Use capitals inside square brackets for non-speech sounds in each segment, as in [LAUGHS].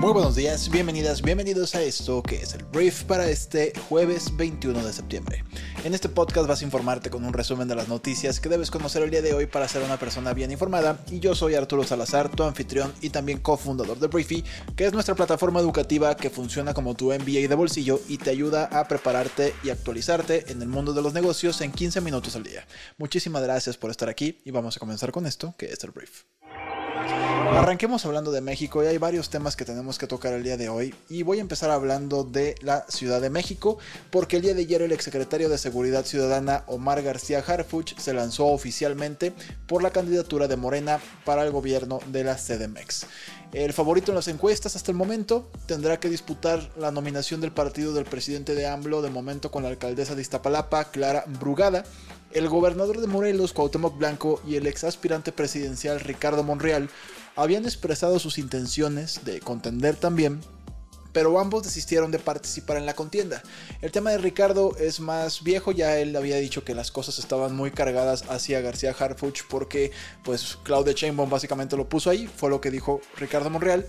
Muy buenos días, bienvenidas, bienvenidos a esto que es el brief para este jueves 21 de septiembre. En este podcast vas a informarte con un resumen de las noticias que debes conocer el día de hoy para ser una persona bien informada y yo soy Arturo Salazar, tu anfitrión y también cofundador de Briefy, que es nuestra plataforma educativa que funciona como tu MBA de bolsillo y te ayuda a prepararte y actualizarte en el mundo de los negocios en 15 minutos al día. Muchísimas gracias por estar aquí y vamos a comenzar con esto que es el brief. Arranquemos hablando de México y hay varios temas que tenemos que tocar el día de hoy y voy a empezar hablando de la Ciudad de México porque el día de ayer el exsecretario de Seguridad Ciudadana Omar García Harfuch se lanzó oficialmente por la candidatura de Morena para el gobierno de la CDMX. El favorito en las encuestas hasta el momento tendrá que disputar la nominación del partido del presidente de AMLO de momento con la alcaldesa de Iztapalapa, Clara Brugada, el gobernador de Morelos, Cuauhtémoc Blanco, y el ex aspirante presidencial Ricardo Monreal. Habían expresado sus intenciones de contender también, pero ambos desistieron de participar en la contienda. El tema de Ricardo es más viejo, ya él había dicho que las cosas estaban muy cargadas hacia García Harfuch porque pues Claudia Sheinbaum básicamente lo puso ahí, fue lo que dijo Ricardo Monreal.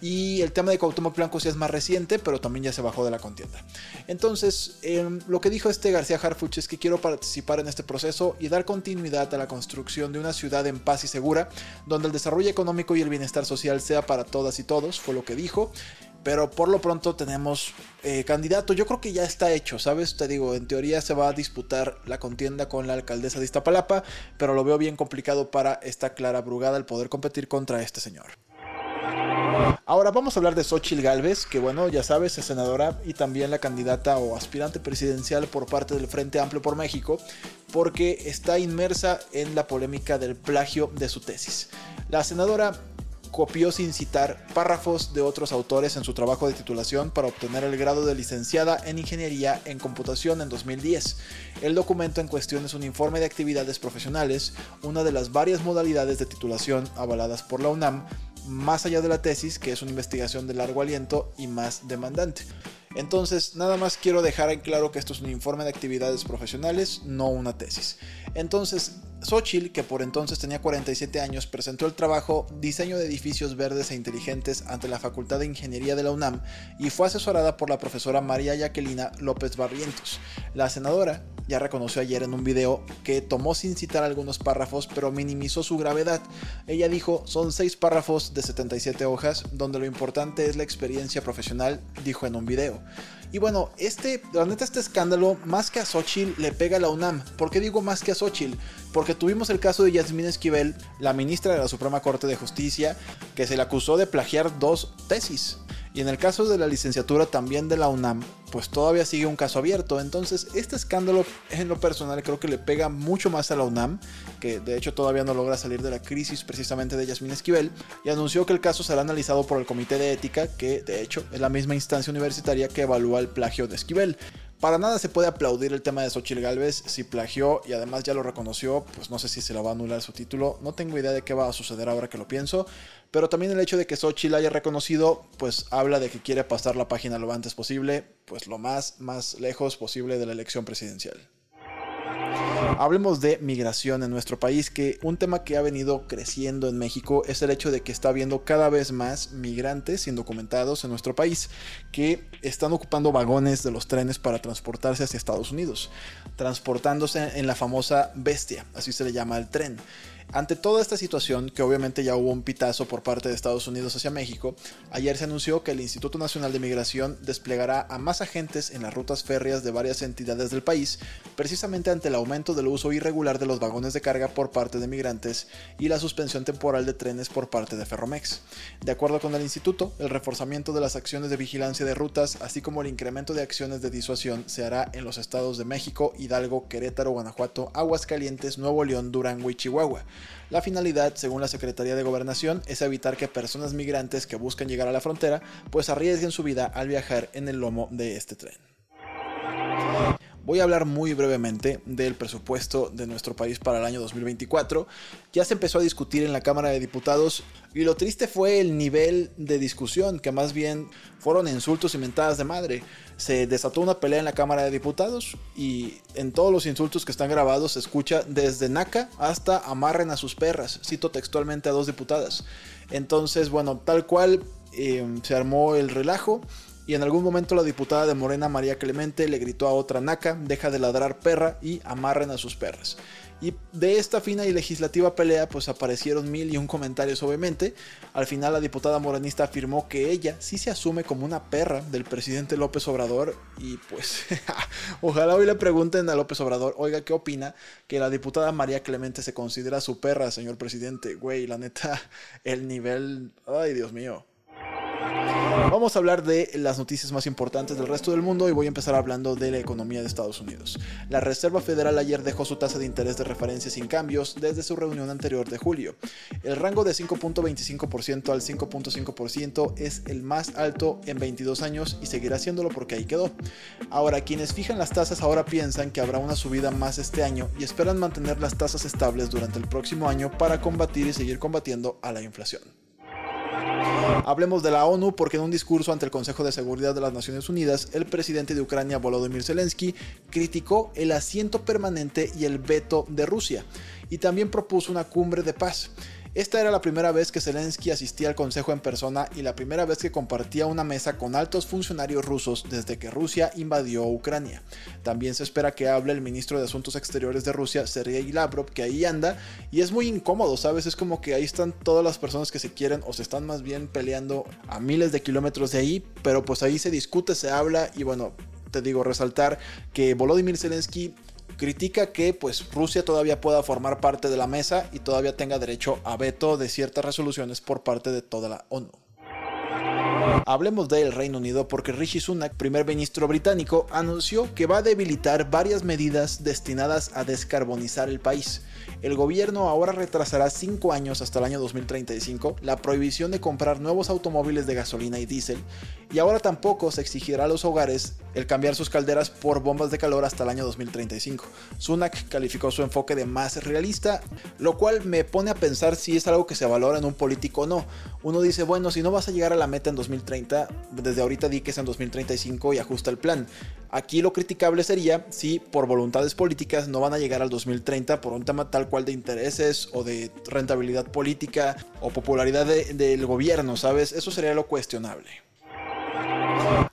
Y el tema de Cuauhtémoc Blanco sí es más reciente, pero también ya se bajó de la contienda. Entonces, em, lo que dijo este García Harfuch es que quiero participar en este proceso y dar continuidad a la construcción de una ciudad en paz y segura, donde el desarrollo económico y el bienestar social sea para todas y todos, fue lo que dijo. Pero por lo pronto tenemos eh, candidato. Yo creo que ya está hecho, ¿sabes? Te digo, en teoría se va a disputar la contienda con la alcaldesa de Iztapalapa, pero lo veo bien complicado para esta Clara Brugada el poder competir contra este señor. Ahora vamos a hablar de Xochitl Galvez, que bueno, ya sabes, es senadora y también la candidata o aspirante presidencial por parte del Frente Amplio por México, porque está inmersa en la polémica del plagio de su tesis. La senadora copió sin citar párrafos de otros autores en su trabajo de titulación para obtener el grado de licenciada en Ingeniería en Computación en 2010. El documento en cuestión es un informe de actividades profesionales, una de las varias modalidades de titulación avaladas por la UNAM, más allá de la tesis, que es una investigación de largo aliento y más demandante. Entonces, nada más quiero dejar en claro que esto es un informe de actividades profesionales, no una tesis. Entonces, Xochitl, que por entonces tenía 47 años, presentó el trabajo Diseño de edificios verdes e inteligentes ante la Facultad de Ingeniería de la UNAM y fue asesorada por la profesora María Jacquelina López Barrientos. La senadora ya reconoció ayer en un video que tomó sin citar algunos párrafos, pero minimizó su gravedad. Ella dijo, son seis párrafos de 77 hojas, donde lo importante es la experiencia profesional, dijo en un video. Y bueno, este, la neta, este escándalo, más que a Xochitl, le pega a la UNAM. ¿Por qué digo más que a Xochitl? Porque tuvimos el caso de Yasmín Esquivel, la ministra de la Suprema Corte de Justicia, que se le acusó de plagiar dos tesis. Y en el caso de la licenciatura también de la UNAM, pues todavía sigue un caso abierto. Entonces, este escándalo en lo personal creo que le pega mucho más a la UNAM, que de hecho todavía no logra salir de la crisis precisamente de Yasmín Esquivel, y anunció que el caso será analizado por el Comité de Ética, que de hecho es la misma instancia universitaria que evalúa el plagio de Esquivel. Para nada se puede aplaudir el tema de Xochitl Galvez si plagió y además ya lo reconoció, pues no sé si se le va a anular su título, no tengo idea de qué va a suceder ahora que lo pienso, pero también el hecho de que Xochitl haya reconocido, pues habla de que quiere pasar la página lo antes posible, pues lo más, más lejos posible de la elección presidencial. Hablemos de migración en nuestro país, que un tema que ha venido creciendo en México es el hecho de que está habiendo cada vez más migrantes indocumentados en nuestro país, que están ocupando vagones de los trenes para transportarse hacia Estados Unidos, transportándose en la famosa bestia, así se le llama el tren. Ante toda esta situación, que obviamente ya hubo un pitazo por parte de Estados Unidos hacia México, ayer se anunció que el Instituto Nacional de Migración desplegará a más agentes en las rutas férreas de varias entidades del país, precisamente ante el aumento del uso irregular de los vagones de carga por parte de migrantes y la suspensión temporal de trenes por parte de Ferromex. De acuerdo con el instituto, el reforzamiento de las acciones de vigilancia de rutas, así como el incremento de acciones de disuasión, se hará en los estados de México, Hidalgo, Querétaro, Guanajuato, Aguascalientes, Nuevo León, Durango y Chihuahua. La finalidad, según la Secretaría de Gobernación, es evitar que personas migrantes que buscan llegar a la frontera pues arriesguen su vida al viajar en el lomo de este tren. Voy a hablar muy brevemente del presupuesto de nuestro país para el año 2024. Ya se empezó a discutir en la Cámara de Diputados y lo triste fue el nivel de discusión, que más bien fueron insultos y mentadas de madre. Se desató una pelea en la Cámara de Diputados y en todos los insultos que están grabados se escucha desde Naca hasta amarren a sus perras. Cito textualmente a dos diputadas. Entonces, bueno, tal cual eh, se armó el relajo y en algún momento la diputada de Morena María Clemente le gritó a otra naca, deja de ladrar perra y amarren a sus perras. Y de esta fina y legislativa pelea pues aparecieron mil y un comentarios obviamente. Al final la diputada morenista afirmó que ella sí se asume como una perra del presidente López Obrador y pues [LAUGHS] ojalá hoy le pregunten a López Obrador, oiga, ¿qué opina que la diputada María Clemente se considera su perra, señor presidente? Güey, la neta, [LAUGHS] el nivel, ay Dios mío. Vamos a hablar de las noticias más importantes del resto del mundo y voy a empezar hablando de la economía de Estados Unidos. La Reserva Federal ayer dejó su tasa de interés de referencia sin cambios desde su reunión anterior de julio. El rango de 5.25% al 5.5% es el más alto en 22 años y seguirá siéndolo porque ahí quedó. Ahora, quienes fijan las tasas ahora piensan que habrá una subida más este año y esperan mantener las tasas estables durante el próximo año para combatir y seguir combatiendo a la inflación. Hablemos de la ONU porque en un discurso ante el Consejo de Seguridad de las Naciones Unidas, el presidente de Ucrania, Volodymyr Zelensky, criticó el asiento permanente y el veto de Rusia y también propuso una cumbre de paz. Esta era la primera vez que Zelensky asistía al Consejo en persona y la primera vez que compartía una mesa con altos funcionarios rusos desde que Rusia invadió Ucrania. También se espera que hable el ministro de Asuntos Exteriores de Rusia, Sergei Lavrov, que ahí anda, y es muy incómodo, ¿sabes? Es como que ahí están todas las personas que se quieren o se están más bien peleando a miles de kilómetros de ahí, pero pues ahí se discute, se habla y bueno, te digo, resaltar que Volodymyr Zelensky critica que pues Rusia todavía pueda formar parte de la mesa y todavía tenga derecho a veto de ciertas resoluciones por parte de toda la ONU. Hablemos del Reino Unido porque Rishi Sunak, primer ministro británico, anunció que va a debilitar varias medidas destinadas a descarbonizar el país. El gobierno ahora retrasará 5 años hasta el año 2035 la prohibición de comprar nuevos automóviles de gasolina y diésel y ahora tampoco se exigirá a los hogares el cambiar sus calderas por bombas de calor hasta el año 2035. Sunak calificó su enfoque de más realista, lo cual me pone a pensar si es algo que se valora en un político o no. Uno dice, bueno, si no vas a llegar a la meta en 2030, desde ahorita di que es en 2035 y ajusta el plan. Aquí lo criticable sería si por voluntades políticas no van a llegar al 2030 por un tema tal cual de intereses o de rentabilidad política o popularidad del gobierno, ¿sabes? Eso sería lo cuestionable.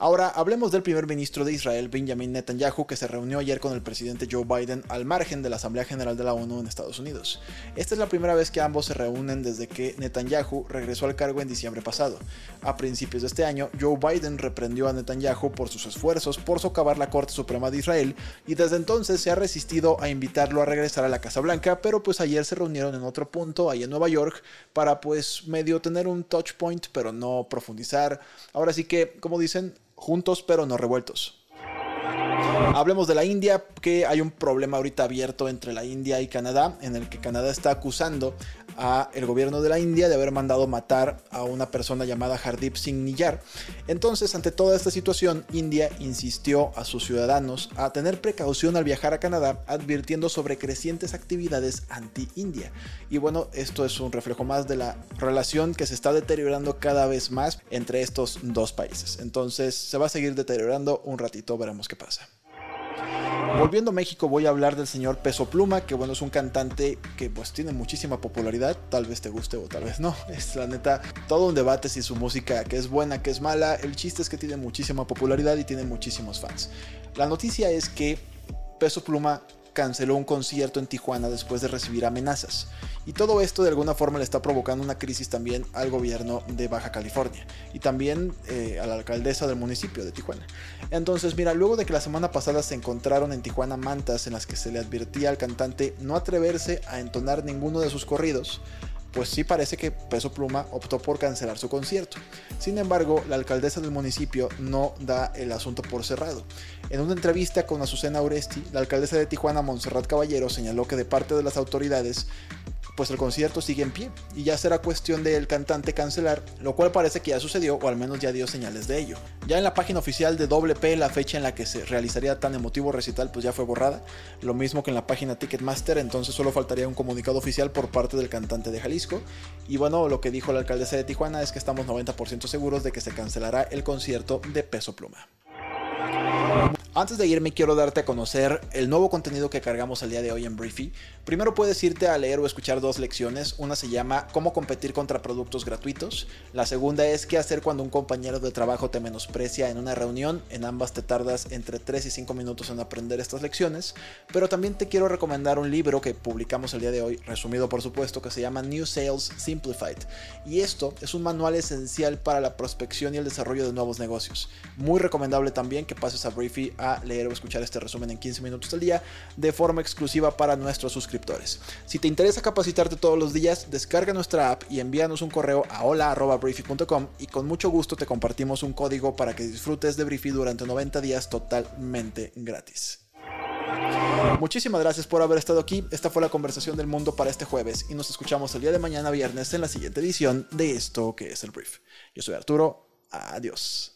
Ahora hablemos del primer ministro de Israel, Benjamin Netanyahu, que se reunió ayer con el presidente Joe Biden al margen de la Asamblea General de la ONU en Estados Unidos. Esta es la primera vez que ambos se reúnen desde que Netanyahu regresó al cargo en diciembre pasado. A principios de este año, Joe Biden reprendió a Netanyahu por sus esfuerzos por socavar la Corte Suprema de Israel y desde entonces se ha resistido a invitarlo a regresar a la Casa Blanca, pero pues ayer se reunieron en otro punto, ahí en Nueva York, para pues medio tener un touch point, pero no profundizar. Ahora sí que, como dicen, juntos pero no revueltos. Hablemos de la India, que hay un problema ahorita abierto entre la India y Canadá, en el que Canadá está acusando a el gobierno de la India de haber mandado matar a una persona llamada Hardip Singh Niyar. Entonces, ante toda esta situación, India insistió a sus ciudadanos a tener precaución al viajar a Canadá, advirtiendo sobre crecientes actividades anti-India. Y bueno, esto es un reflejo más de la relación que se está deteriorando cada vez más entre estos dos países. Entonces, se va a seguir deteriorando un ratito, veremos qué pasa. Volviendo a México voy a hablar del señor Peso Pluma, que bueno, es un cantante que pues tiene muchísima popularidad, tal vez te guste o tal vez no, [LAUGHS] es la neta todo un debate si su música que es buena, que es mala, el chiste es que tiene muchísima popularidad y tiene muchísimos fans. La noticia es que Peso Pluma canceló un concierto en Tijuana después de recibir amenazas. Y todo esto de alguna forma le está provocando una crisis también al gobierno de Baja California y también eh, a la alcaldesa del municipio de Tijuana. Entonces, mira, luego de que la semana pasada se encontraron en Tijuana mantas en las que se le advertía al cantante no atreverse a entonar ninguno de sus corridos, pues sí parece que Peso Pluma optó por cancelar su concierto. Sin embargo, la alcaldesa del municipio no da el asunto por cerrado. En una entrevista con Azucena Oresti, la alcaldesa de Tijuana, Montserrat Caballero, señaló que de parte de las autoridades pues el concierto sigue en pie y ya será cuestión del cantante cancelar, lo cual parece que ya sucedió o al menos ya dio señales de ello. Ya en la página oficial de WP la fecha en la que se realizaría tan emotivo recital pues ya fue borrada, lo mismo que en la página Ticketmaster, entonces solo faltaría un comunicado oficial por parte del cantante de Jalisco y bueno, lo que dijo la alcaldesa de Tijuana es que estamos 90% seguros de que se cancelará el concierto de Peso Pluma. Antes de irme quiero darte a conocer el nuevo contenido que cargamos el día de hoy en Briefy. Primero puedes irte a leer o escuchar dos lecciones. Una se llama Cómo competir contra productos gratuitos. La segunda es qué hacer cuando un compañero de trabajo te menosprecia en una reunión. En ambas te tardas entre 3 y 5 minutos en aprender estas lecciones. Pero también te quiero recomendar un libro que publicamos el día de hoy, resumido por supuesto, que se llama New Sales Simplified. Y esto es un manual esencial para la prospección y el desarrollo de nuevos negocios. Muy recomendable también que pases a Briefy leer o escuchar este resumen en 15 minutos al día de forma exclusiva para nuestros suscriptores. Si te interesa capacitarte todos los días, descarga nuestra app y envíanos un correo a hola.briefy.com y con mucho gusto te compartimos un código para que disfrutes de Briefy durante 90 días totalmente gratis. Muchísimas gracias por haber estado aquí. Esta fue la conversación del mundo para este jueves y nos escuchamos el día de mañana viernes en la siguiente edición de esto que es el brief. Yo soy Arturo. Adiós.